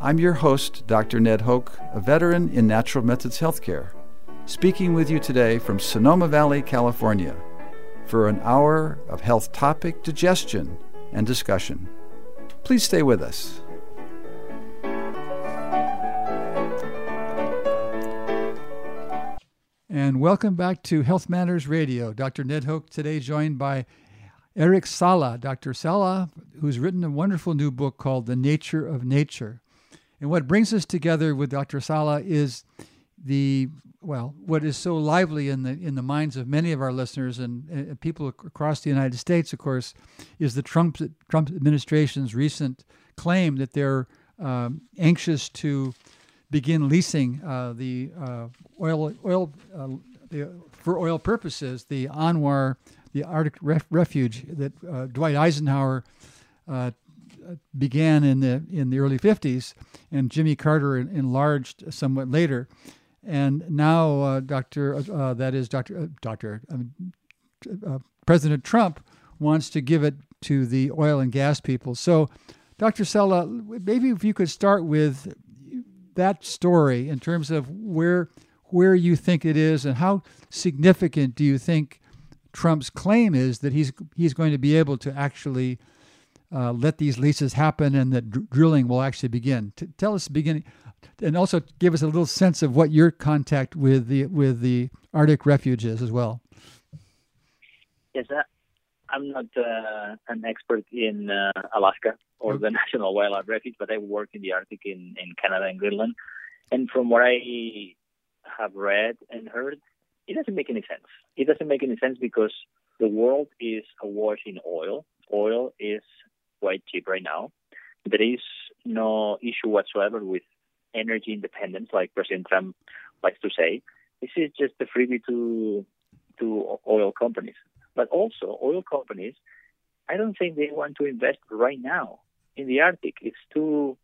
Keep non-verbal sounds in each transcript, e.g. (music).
I'm your host, Dr. Ned Hoke, a veteran in natural methods healthcare, speaking with you today from Sonoma Valley, California, for an hour of health topic digestion and discussion. Please stay with us. And welcome back to Health Matters Radio. Dr. Ned Hoke today joined by Eric Sala. Dr. Sala, who's written a wonderful new book called The Nature of Nature. And what brings us together with Dr. Sala is the well, what is so lively in the in the minds of many of our listeners and, people across the United States, of course, is the Trump Trump administration's recent claim that they're um, anxious to begin leasing uh, the uh, oil oil uh, the, for oil purposes the ANWR the Arctic ref- refuge that uh, Dwight Eisenhower uh, began in the in the early 50s, and Jimmy Carter enlarged somewhat later, and now uh, Dr. Uh, that is Dr. Uh, Dr. Uh, President Trump wants to give it to the oil and gas people. So, Dr. Sala, maybe if you could start with that story in terms of where where you think it is and how significant do you think Trump's claim is that he's he's going to be able to actually uh, let these leases happen and that dr- drilling will actually begin. T- tell us the beginning, and also give us a little sense of what your contact with the with the Arctic Refuge is as well. Yes, uh, I'm not uh, an expert in uh, Alaska or the (laughs) National Wildlife Refuge, but I work in the Arctic in, in Canada and Greenland. And from what I have read and heard, it doesn't make any sense. It doesn't make any sense because the world is awash in oil. Oil is quite cheap right now. There is no issue whatsoever with energy independence, like President Trump likes to say. This is just a freebie to to oil companies. But also, oil companies, I don't think they want to invest right now in the Arctic. It's too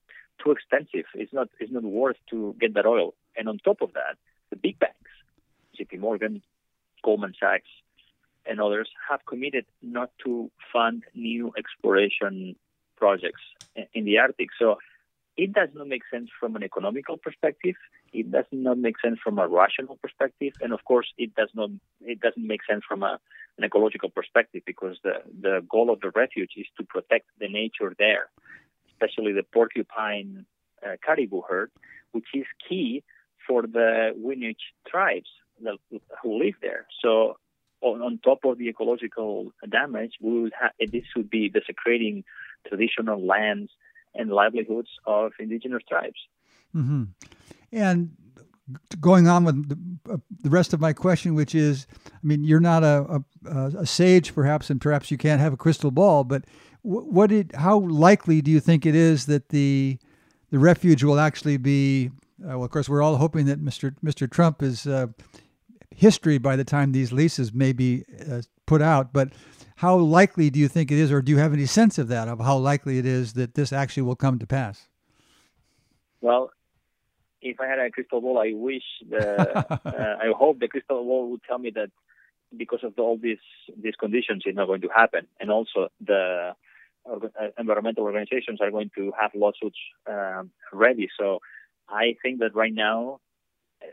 too expensive. It's not it's not worth to get that oil. And on top of that, the big banks, J.P. Morgan, Goldman Sachs, and others have committed not to fund new exploration projects in the Arctic. So it does not make sense from an economical perspective. It does not make sense from a rational perspective, and of course, it does not. It doesn't make sense from a, an ecological perspective because the the goal of the refuge is to protect the nature there, especially the porcupine uh, caribou herd, which is key for the Gwich'in tribes that, who live there. So on, on top of the ecological damage, we would ha- this would be desecrating traditional lands and livelihoods of indigenous tribes. Mm-hmm. And going on with the, uh, the, rest of my question, which is, I mean, you're not a, a, a sage, perhaps, and perhaps you can't have a crystal ball, but what did, how likely do you think it is that the the refuge will actually be? Uh, well, of course, we're all hoping that Mr. Mr. Trump is uh, history by the time these leases may be uh, put out. But how likely do you think it is, or do you have any sense of that, of how likely it is that this actually will come to pass? Well, if I had a crystal ball, I wish the, (laughs) uh, I hope the crystal ball would tell me that because of all these these conditions, it's not going to happen, and also the uh, environmental organizations are going to have lawsuits um, ready. So I think that right now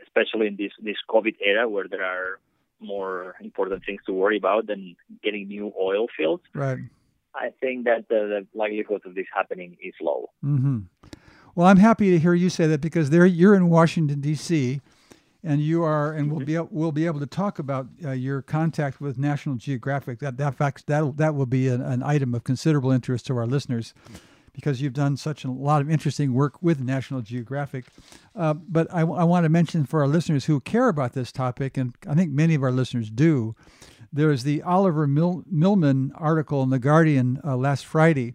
especially in this this COVID era where there are more important things to worry about than getting new oil fields. Right. I think that the, the likelihood of this happening is low. Mm-hmm. Well, I'm happy to hear you say that because there you're in Washington D.C. and you are, and we'll be we'll be able to talk about uh, your contact with National Geographic. That that fact that that will be an, an item of considerable interest to our listeners because you've done such a lot of interesting work with National Geographic. Uh, but I, I want to mention for our listeners who care about this topic, and I think many of our listeners do, there is the Oliver Mil- Milman article in The Guardian uh, last Friday.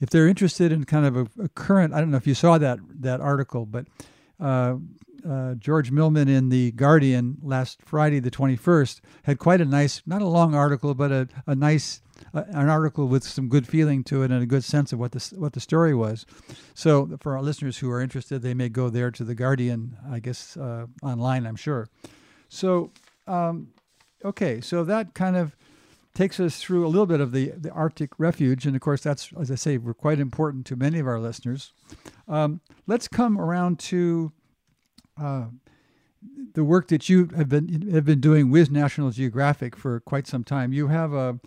If they're interested in kind of a, a, current, I don't know if you saw that that article, but uh, uh, George Milman in the Guardian last Friday, the 21st, had quite a nice, not a long article, but a, a nice an article with some good feeling to it and a good sense of what the what the story was. So for our listeners who are interested, they may go there to the Guardian, I guess uh, online, I'm sure. So um, okay, so that kind of takes us through a little bit of the, the Arctic refuge. And of course, that's, as I say, we're quite important to many of our listeners. Um, let's come around to uh, the work that you have been have been doing with National Geographic for quite some time. You have a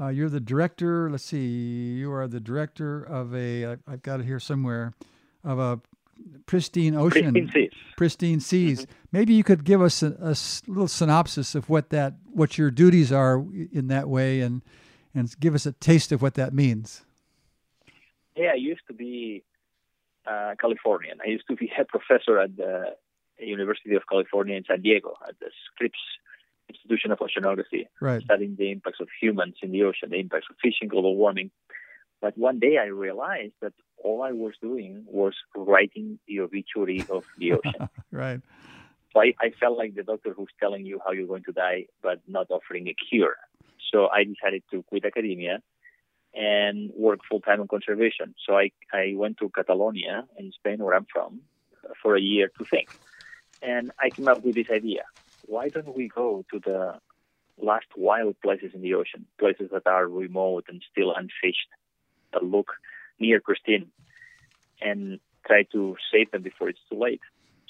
uh, you're the director. Let's see, you are the director of a. I've got it here somewhere, of a pristine ocean, pristine seas. Pristine seas. Mm-hmm. Maybe you could give us a, a, little synopsis of what that, what your duties are in that way, and and give us a taste of what that means. Yeah, I used to be uh, Californian. I used to be head (laughs) professor at the University of California in San Diego at the Scripps Institution of Oceanography, right. studying the impacts of humans in the ocean, the impacts of fishing, global warming. But one day I realized that all I was doing was writing the obituary of the (laughs) ocean. right. So I, I felt like the doctor who's telling you how you're going to die, but not offering a cure. So I decided to quit academia and work full time on conservation. So I, I went to Catalonia in Spain, where I'm from, for a year to think. And I came up with this idea why don't we go to the last wild places in the ocean, places that are remote and still unfished, that look near pristine, and try to save them before it's too late.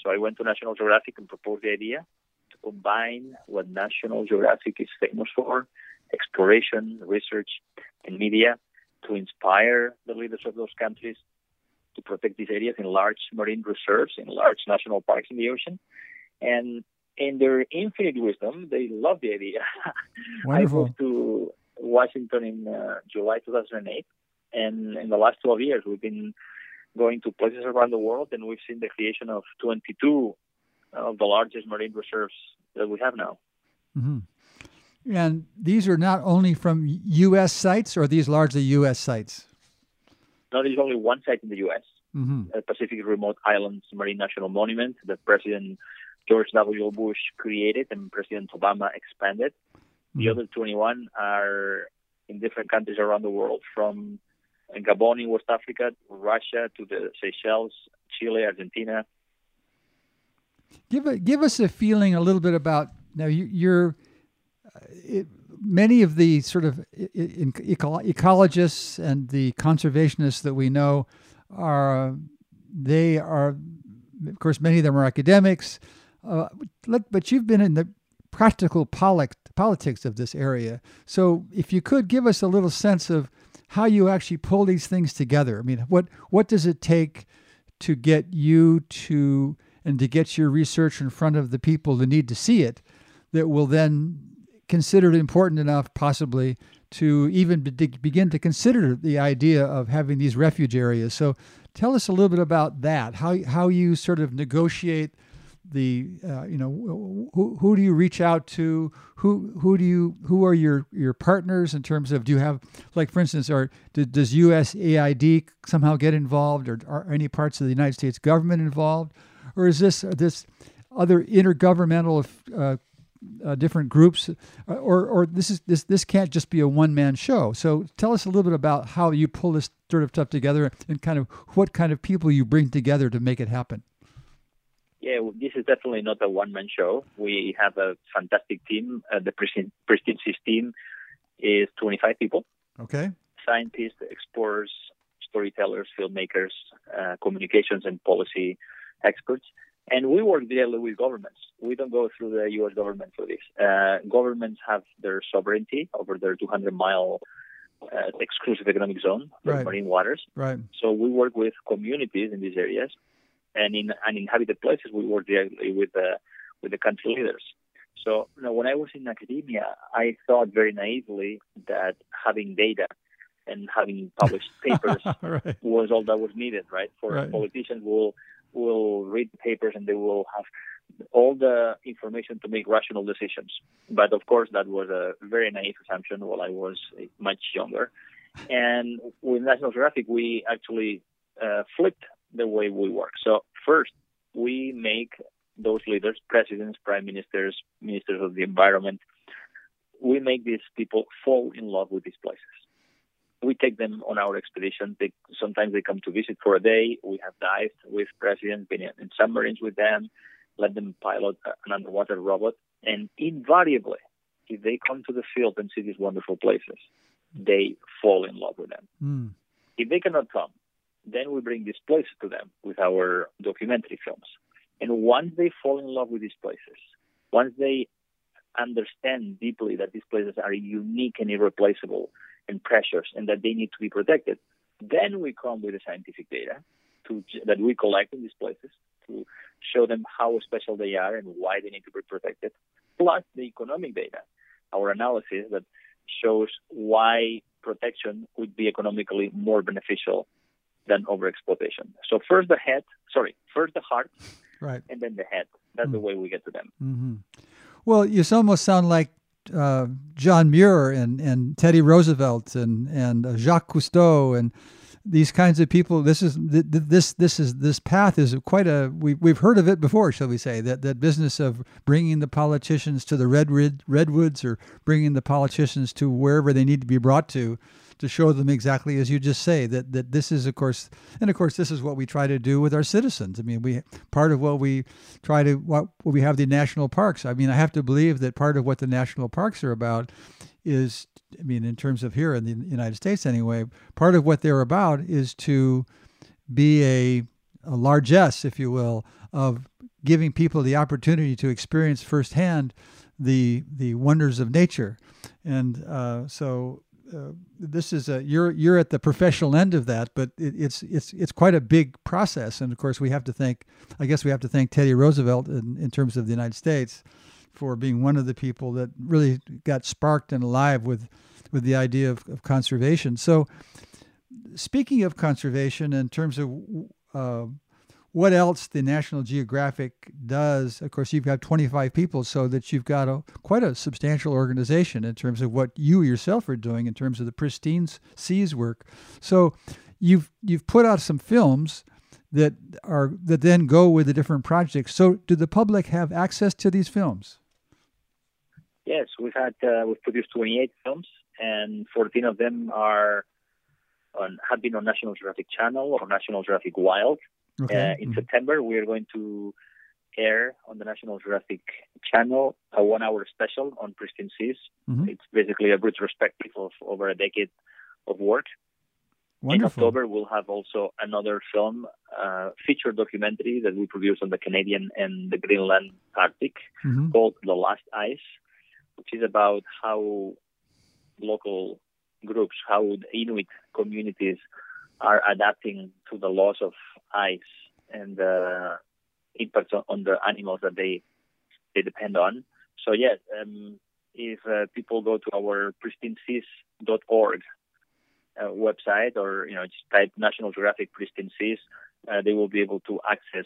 So I went to National Geographic and proposed the idea to combine what National Geographic is famous for exploration, research, and media to inspire the leaders of those countries to protect these areas in large marine reserves, in large national parks in the ocean. And in their infinite wisdom, they love the idea. (laughs) Wonderful. I moved to Washington in uh, July 2008, and in the last 12 years, we've been going to places around the world, and we've seen the creation of 22 of the largest marine reserves that we have now. Mm-hmm. And these are not only from U.S. sites, or these largely U.S. sites? No, there's only one site in the U.S. Mm-hmm. Pacific Remote Islands Marine National Monument that President George W. Bush created and President Obama expanded. The mm-hmm. other 21 are in different countries around the world, from Gabon in West Africa, Russia to the Seychelles, Chile, Argentina. Give a, give us a feeling a little bit about now. You, are uh, it, many of the sort of eco- ecologists and the conservationists that we know are they are of course many of them are academics uh, but you've been in the practical politics of this area so if you could give us a little sense of how you actually pull these things together i mean what what does it take to get you to and to get your research in front of the people who need to see it that will then consider it important enough, possibly, to even be- begin to consider the idea of having these refuge areas. So, tell us a little bit about that. How how you sort of negotiate the uh, you know who, who do you reach out to who who do you who are your your partners in terms of do you have like for instance are does USAID somehow get involved or are any parts of the United States government involved or is this this other intergovernmental uh, uh, different groups, uh, or or this is this this can't just be a one man show. So tell us a little bit about how you pull this sort of stuff together, and kind of what kind of people you bring together to make it happen. Yeah, well, this is definitely not a one man show. We have a fantastic team. Uh, the Pristine, Pristine team is 25 people. Okay. Scientists, explorers, storytellers, filmmakers, uh, communications and policy experts. And we work directly with governments. We don't go through the U.S. government for this. Uh, governments have their sovereignty over their 200 mile uh, exclusive economic zone, right. marine waters. Right. So we work with communities in these areas, and in uninhabited places, we work directly with the with the country leaders. So you know, when I was in academia, I thought very naively that having data and having published (laughs) papers right. was all that was needed, right? For right. politicians will will read the papers and they will have all the information to make rational decisions. But of course, that was a very naive assumption while I was much younger. And with National Geographic, we actually uh, flipped the way we work. So first, we make those leaders, presidents, prime ministers, ministers of the environment, we make these people fall in love with these places. We take them on our expedition. They, sometimes they come to visit for a day. We have dived with presidents, been in submarines with them, let them pilot an underwater robot, and invariably, if they come to the field and see these wonderful places, they fall in love with them. Mm. If they cannot come, then we bring these places to them with our documentary films. And once they fall in love with these places, once they understand deeply that these places are unique and irreplaceable and precious and that they need to be protected, then we come with the scientific data to, that we collect in these places to show them how special they are and why they need to be protected, plus the economic data, our analysis that shows why protection would be economically more beneficial than overexploitation. So first the head, sorry, first the heart, right, and then the head. That's mm-hmm. the way we get to them. Mm-hmm. Well, you almost sound like uh, John Muir and, and Teddy Roosevelt and and uh, Jacques Cousteau and these kinds of people. This is this this is this path is quite a we we've heard of it before, shall we say that that business of bringing the politicians to the red redwoods or bringing the politicians to wherever they need to be brought to to show them exactly as you just say that that this is of course and of course this is what we try to do with our citizens. I mean, we part of what we try to what, we have the national parks. I mean, I have to believe that part of what the national parks are about is I mean, in terms of here in the United States anyway, part of what they're about is to be a, a largesse, if you will, of giving people the opportunity to experience firsthand the the wonders of nature, and uh, so uh, this is a you're you're at the professional end of that, but it, it's it's it's quite a big process, and of course we have to thank I guess we have to thank Teddy Roosevelt in, in terms of the United States for being one of the people that really got sparked and alive with with the idea of, of conservation. So, speaking of conservation, in terms of uh, what else the National Geographic does, of course, you've got 25 people, so that you've got a quite a substantial organization in terms of what you yourself are doing in terms of the pristine seas work. So, you've you've put out some films that are that then go with the different projects. So, do the public have access to these films? Yes, we've had uh, we've produced 28 films, and 14 of them are on have been on National Geographic Channel or National Geographic Wild. Okay. Uh, in mm-hmm. September, we are going to air on the National Geographic Channel a one-hour special on pristine seas. Mm-hmm. It's basically a retrospective of over a decade of work. Wonderful. In October, we'll have also another film, uh, feature documentary that we produce on the Canadian and the Greenland Arctic mm-hmm. called The Last Ice, which is about how local groups, how the Inuit communities are adapting to the loss of ice and the impacts on the animals that they they depend on. So yes, um, if uh, people go to our pristineseas.org uh, website or you know just type National Geographic Pristine Seas, uh, they will be able to access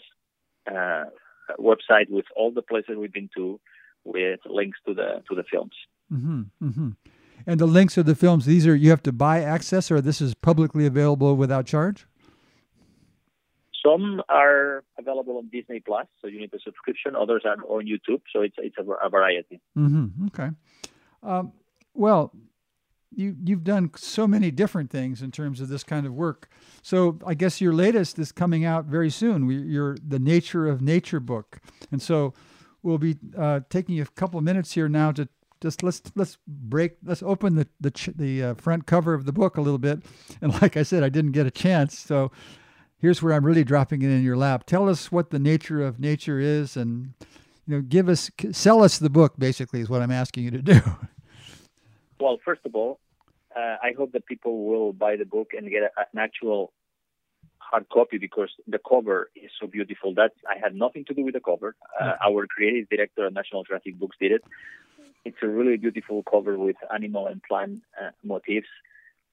uh, a website with all the places we've been to, with links to the to the films. Mm-hmm, mm-hmm. And the links of the films, these are you have to buy access, or this is publicly available without charge. Some are available on Disney Plus, so you need a subscription. Others are on YouTube, so it's it's a, a variety. Mm-hmm. Okay. Um, well, you you've done so many different things in terms of this kind of work. So I guess your latest is coming out very soon. We, you're the Nature of Nature book, and so we'll be uh, taking a couple of minutes here now to just let's let's break let's open the the the uh, front cover of the book a little bit. And like I said, I didn't get a chance, so here's where I'm really dropping it in your lap. Tell us what the nature of nature is, and you know, give us sell us the book. Basically, is what I'm asking you to do. (laughs) Well, first of all, uh, I hope that people will buy the book and get a, an actual hard copy because the cover is so beautiful. That I had nothing to do with the cover. Uh, our creative director at National Geographic Books did it. It's a really beautiful cover with animal and plant uh, motifs.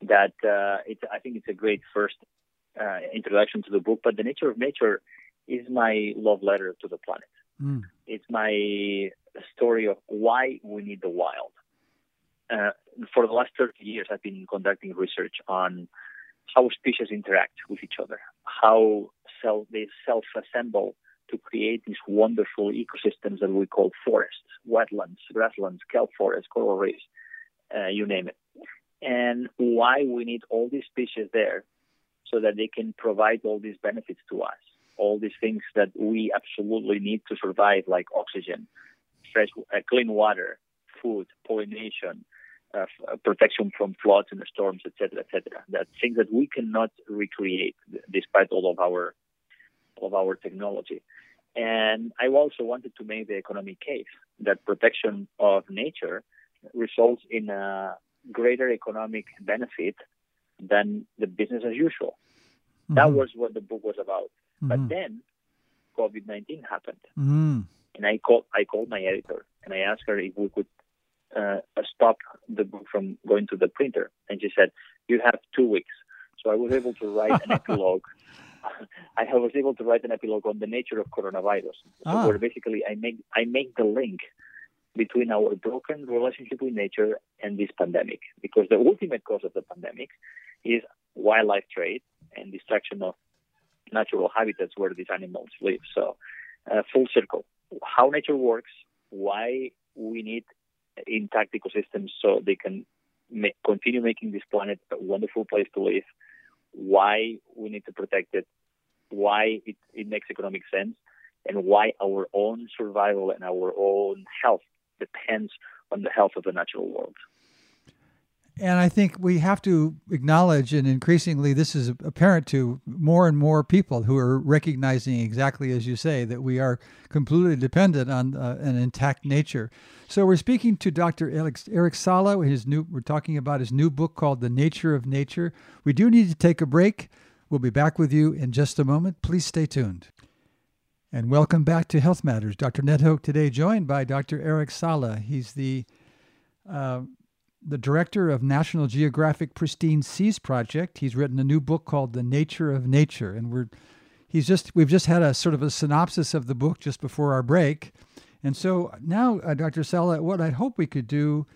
That uh, it's, I think it's a great first uh, introduction to the book. But the nature of nature is my love letter to the planet. Mm. It's my story of why we need the wild. Uh, for the last 30 years, I've been conducting research on how species interact with each other, how self, they self-assemble to create these wonderful ecosystems that we call forests, wetlands, grasslands, kelp forests, coral reefs, uh, you name it. And why we need all these species there so that they can provide all these benefits to us, all these things that we absolutely need to survive, like oxygen, fresh, uh, clean water, food, pollination, uh, uh protection from floods and storms, etc., etc. That things that we cannot recreate despite all of our of our technology. And I also wanted to make the economic case that protection of nature results in a greater economic benefit than the business as usual. Mm-hmm. That was what the book was about. Mm-hmm. But then COVID nineteen happened, mm-hmm. and I called I called my editor and I asked her if we could uh, stop the book from going to the printer, and she said, "You have two weeks." So I was able to write an epilogue. (laughs) I was able to write an epilogue on the nature of coronavirus, ah. where basically I make I make the link between our broken relationship with nature and this pandemic, because the ultimate cause of the pandemic is wildlife trade and destruction of natural habitats where these animals live. So, uh, full circle. How nature works, why we need intact ecosystems so they can make, continue making this planet a wonderful place to live, why we need to protect it, why it, it makes economic sense, and why our own survival and our own health depends on the health of the natural world. And I think we have to acknowledge, and increasingly this is apparent to more and more people who are recognizing exactly as you say that we are completely dependent on uh, an intact nature. So we're speaking to Dr. Eric, Eric Sala. His new, we're talking about his new book called The Nature of Nature. We do need to take a break. We'll be back with you in just a moment. Please stay tuned. And welcome back to Health Matters. Dr. Ned Hoke today, joined by Dr. Eric Sala. He's the uh, the director of National Geographic Pristine Seas Project. He's written a new book called The Nature of Nature, and we're he's just we've just had a sort of a synopsis of the book just before our break, and so now, uh, Dr. Sala, what I hope we could do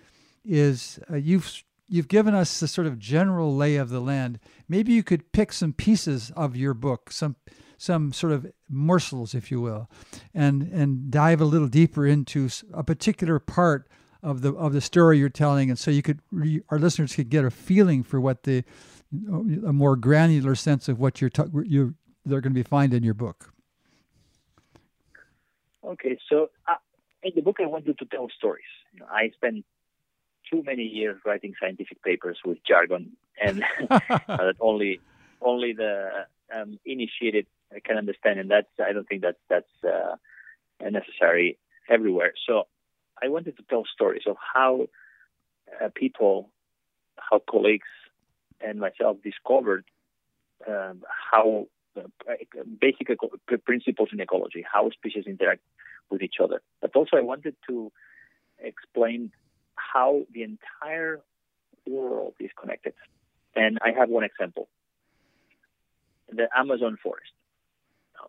is uh, you've you've given us the sort of general lay of the land. Maybe you could pick some pieces of your book, some some sort of morsels, if you will, and and dive a little deeper into a particular part of the of the story you're telling, and so you could our listeners could get a feeling for what the a more granular sense of what you're you they're going to be find in your book. Okay, so uh, in the book I wanted to tell stories. You know, I spent too many years writing scientific papers with jargon, and (laughs) that only only the um, initiated can understand, and that's I don't think that that's uh, necessary everywhere. So I wanted to tell stories of how uh, people, how colleagues and myself discovered um, how uh, basic principles in ecology, how species interact with each other. But also, I wanted to explain how the entire world is connected. And I have one example the Amazon forest.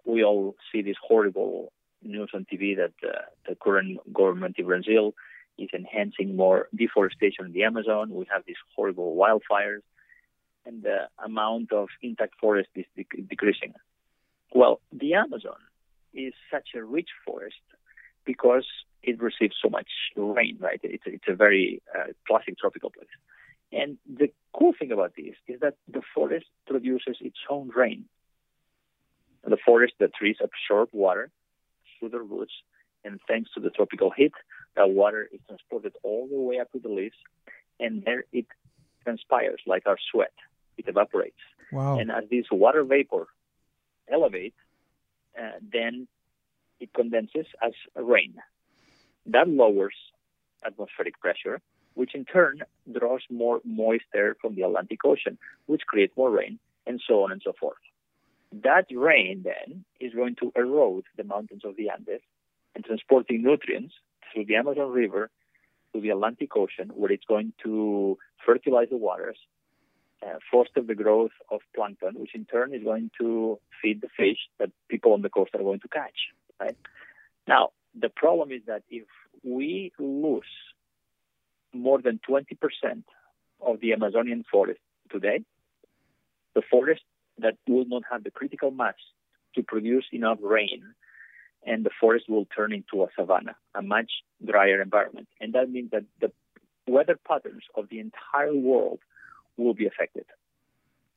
We all see this horrible news on TV that uh, the current government in Brazil is enhancing more deforestation in the Amazon. We have these horrible wildfires, and the amount of intact forest is decreasing. Well, the Amazon is such a rich forest because it receives so much rain, right? It's, it's a very uh, classic tropical place. And the cool thing about this is that the forest produces its own rain. The forest, the trees absorb water through their roots, and thanks to the tropical heat, that water is transported all the way up to the leaves, and there it transpires like our sweat. It evaporates. Wow. And as this water vapor elevates, uh, then it condenses as rain. That lowers atmospheric pressure, which in turn draws more moist air from the Atlantic Ocean, which creates more rain, and so on and so forth. That rain then is going to erode the mountains of the Andes and transporting nutrients through the Amazon River to the Atlantic Ocean, where it's going to fertilize the waters, uh, foster the growth of plankton, which in turn is going to feed the fish that people on the coast are going to catch. Right now, the problem is that if we lose more than 20% of the Amazonian forest today, the forest that will not have the critical mass to produce enough rain and the forest will turn into a savanna, a much drier environment. And that means that the weather patterns of the entire world will be affected.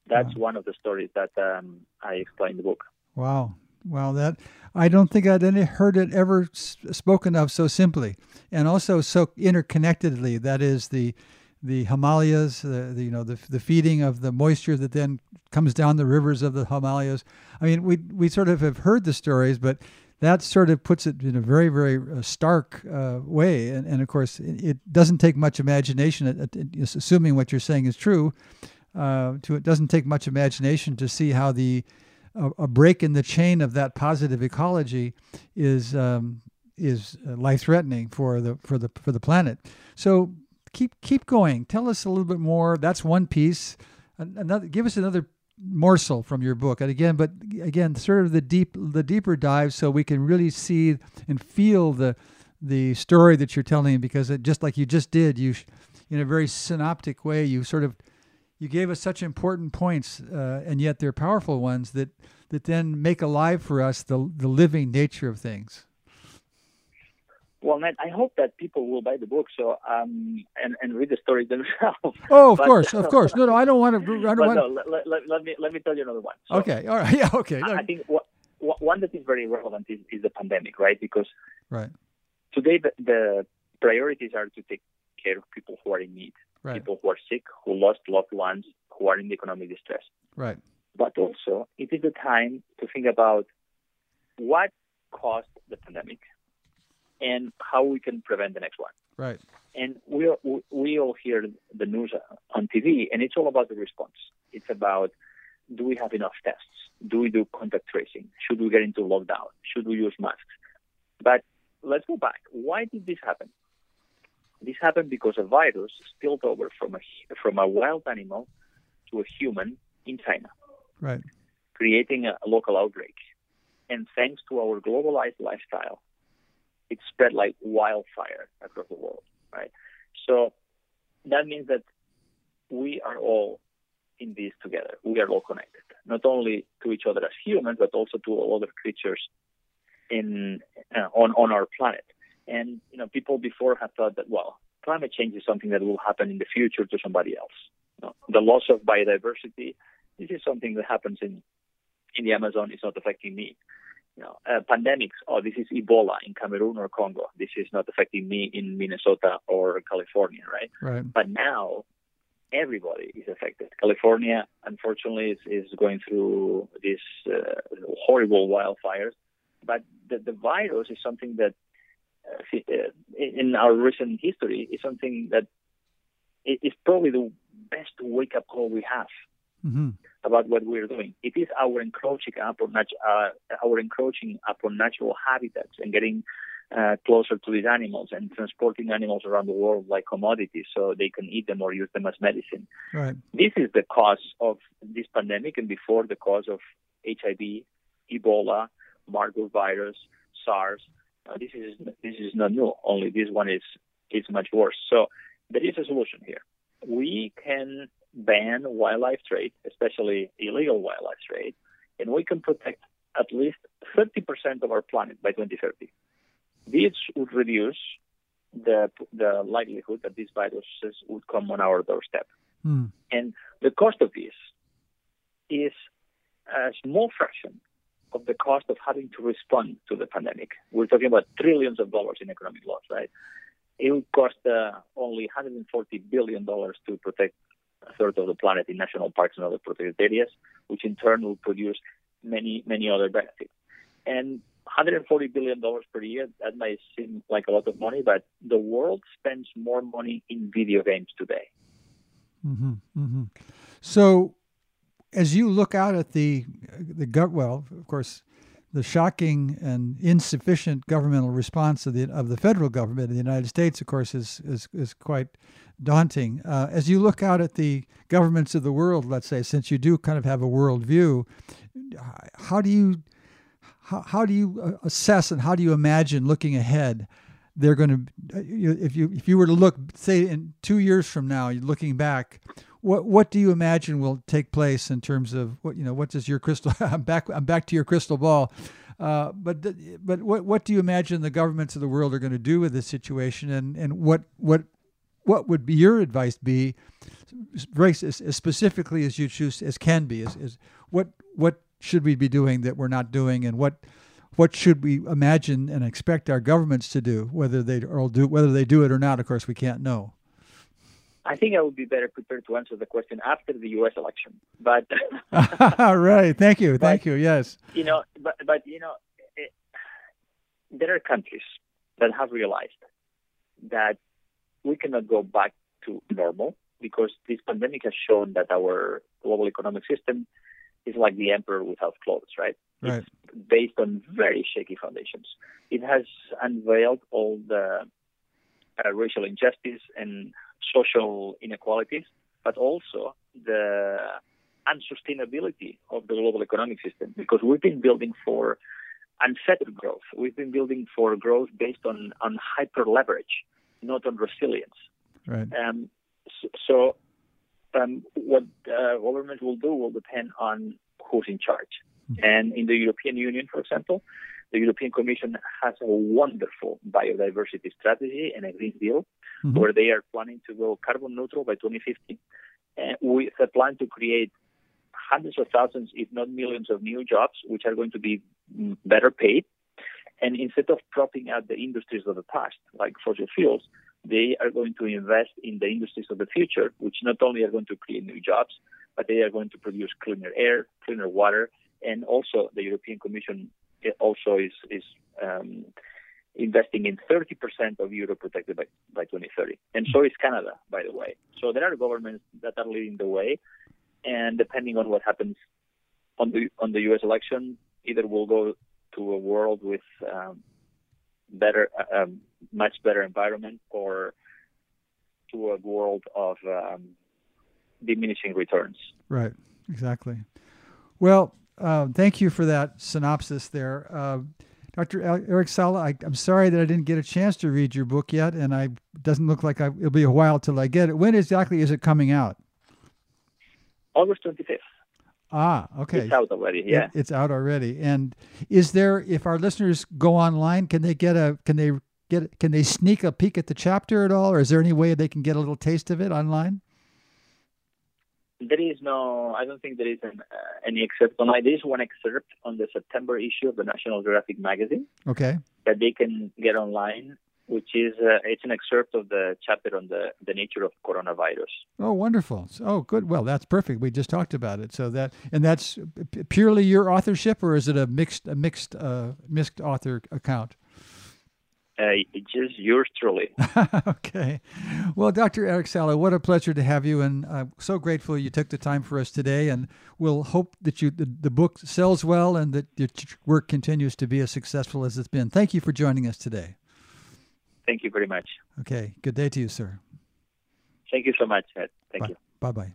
That's wow. one of the stories that um, I explain in the book. Wow. Wow, that I don't think I'd any heard it ever spoken of so simply, and also so interconnectedly. That is the the Himalayas, the, the, you know the the feeding of the moisture that then comes down the rivers of the Himalayas. I mean, we we sort of have heard the stories, but that sort of puts it in a very very uh, stark uh, way. And, and of course, it, doesn't take much imagination, assuming what you're saying is true. Uh, to it doesn't take much imagination to see how the a, a break in the chain of that positive ecology is um, is uh, life threatening for the for the for the planet. So keep keep going. Tell us a little bit more. That's one piece. Another, give us another morsel from your book. And again, but again, sort of the deep the deeper dive, so we can really see and feel the the story that you're telling. Because it, just like you just did, you in a very synoptic way, you sort of you gave us such important points, uh, and yet they're powerful ones that that then make alive for us the the living nature of things. Well, Matt, I hope that people will buy the book so um, and and read the story themselves. (laughs) Oh, of but, course, of course. No, no, I don't want to. I don't want. No, let, let, let, me let me tell you another one. So, okay, all right, (laughs) yeah, okay. I, I think what, what, one that is very relevant is, is the pandemic, right? Because right today the, the priorities are to take care of people who are in need, right. people who are sick, who lost loved ones, who are in economic distress. Right. But also, it is the time to think about what caused the pandemic and how we can prevent the next one. Right. And we we all hear the news on TV, and it's all about the response. It's about do we have enough tests? Do we do contact tracing? Should we get into lockdown? Should we use masks? But let's go back. Why did this happen? This happened because a virus spilled over from a from a wild animal to a human in China, right? Creating a, a local outbreak, and thanks to our globalized lifestyle, it spread like wildfire across the world, right? So that means that we are all in this together. We are all connected, not only to each other as humans, but also to all other creatures in uh, on on our planet. And you know, people before have thought that well, climate change is something that will happen in the future to somebody else. You know, the loss of biodiversity, this is something that happens in in the Amazon. It's not affecting me. You know, uh, pandemics. Oh, this is Ebola in Cameroon or Congo. This is not affecting me in Minnesota or California, right? Right. But now everybody is affected. California, unfortunately, is, is going through these uh, horrible wildfires. But the, the virus is something that uh, in our recent history is something that is probably the best wake up call we have mm-hmm. about what we're doing. It is our encroaching upon uh, our encroaching upon natural habitats and getting uh, closer to these animals and transporting animals around the world like commodities so they can eat them or use them as medicine. Right. This is the cause of this pandemic and before the cause of HIV, Ebola, Marburg virus, SARS, uh, this is this is not new. Only this one is is much worse. So there is a solution here. We can ban wildlife trade, especially illegal wildlife trade, and we can protect at least 30% of our planet by 2030. This would reduce the the likelihood that these viruses would come on our doorstep. Mm. And the cost of this is a small fraction of the cost of having to respond to the pandemic. We're talking about trillions of dollars in economic loss, right? It would cost uh, only 140 billion dollars to protect a third of the planet in national parks and other protected areas, which in turn will produce many, many other benefits. And 140 billion dollars per year that might seem like a lot of money, but the world spends more money in video games today. Mm-hmm, mm-hmm. So as you look out at the the gov- well, of course, the shocking and insufficient governmental response of the of the federal government in the United States, of course, is is, is quite daunting. Uh, as you look out at the governments of the world, let's say, since you do kind of have a world view, how do you how, how do you uh, assess and how do you imagine looking ahead? They're going to if you if you were to look say in two years from now, you're looking back what what do you imagine will take place in terms of what you know? What does your crystal? (laughs) I'm back. I'm back to your crystal ball. Uh, but but what what do you imagine the governments of the world are going to do with this situation, and and what what what would be your advice be, as, as specifically as you choose as can be, is, is what what should we be doing that we're not doing, and what what should we imagine and expect our governments to do, whether they or do whether they do it or not? Of course, we can't know. I think I would be better prepared to answer the question after the U.S. election. But (laughs) (laughs) right, thank you, thank but, you. Yes, you know, but but you know, it, there are countries that have realized that we cannot go back to normal because this pandemic has shown that our global economic system is like the emperor without clothes, right? Right. It's based on very shaky foundations. It has unveiled all the uh, racial injustice and social inequalities, but also the unsustainability of the global economic system because we've been building for unfettered growth. We've been building for growth based on, on hyper leverage, not on resilience. Right. Um, so, um, what uh, government will do will depend on who's in charge. Mm-hmm. And in the European Union, for example, the European Commission has a wonderful biodiversity strategy and a Green Deal mm-hmm. where they are planning to go carbon neutral by 2050 and with a plan to create hundreds of thousands, if not millions, of new jobs, which are going to be better paid. And instead of propping up the industries of the past, like fossil fuels, they are going to invest in the industries of the future, which not only are going to create new jobs, but they are going to produce cleaner air, cleaner water, and also the European Commission also is is um, investing in 30% of Europe protected by, by 2030. And so is Canada, by the way. So there are governments that are leading the way, and depending on what happens on the on the U.S. election, either we'll go to a world with um, better, um, much better environment, or to a world of um, diminishing returns. Right. Exactly. Well, uh, thank you for that synopsis there. Uh, Dr. Eric Sala, I, am sorry that I didn't get a chance to read your book yet, and I doesn't look like I, it'll be a while till I get it. When exactly is it coming out? August 25th. Ah, okay. It's out already. Yeah, it, it's out already. And is there, if our listeners go online, can they get a, can they get, can they sneak a peek at the chapter at all, or is there any way they can get a little taste of it online? There is no, I don't think there is an, uh, any excerpt online. There is one excerpt on the September issue of the National Geographic magazine. Okay. That they can get online, which is uh, it's an excerpt of the chapter on the the nature of coronavirus. Oh, wonderful! Oh, good. Well, that's perfect. We just talked about it. So that and that's purely your authorship, or is it a mixed a mixed uh, mixed author account? Uh, just yours truly. (laughs) okay. Well, Dr. Eric Sala, what a pleasure to have you, and I'm so grateful you took the time for us today. And we'll hope that you the, the book sells well and that your work continues to be as successful as it's been. Thank you for joining us today. Thank you very much. Okay. Good day to you, sir. Thank you so much, Ed. Thank bye. you. Bye bye.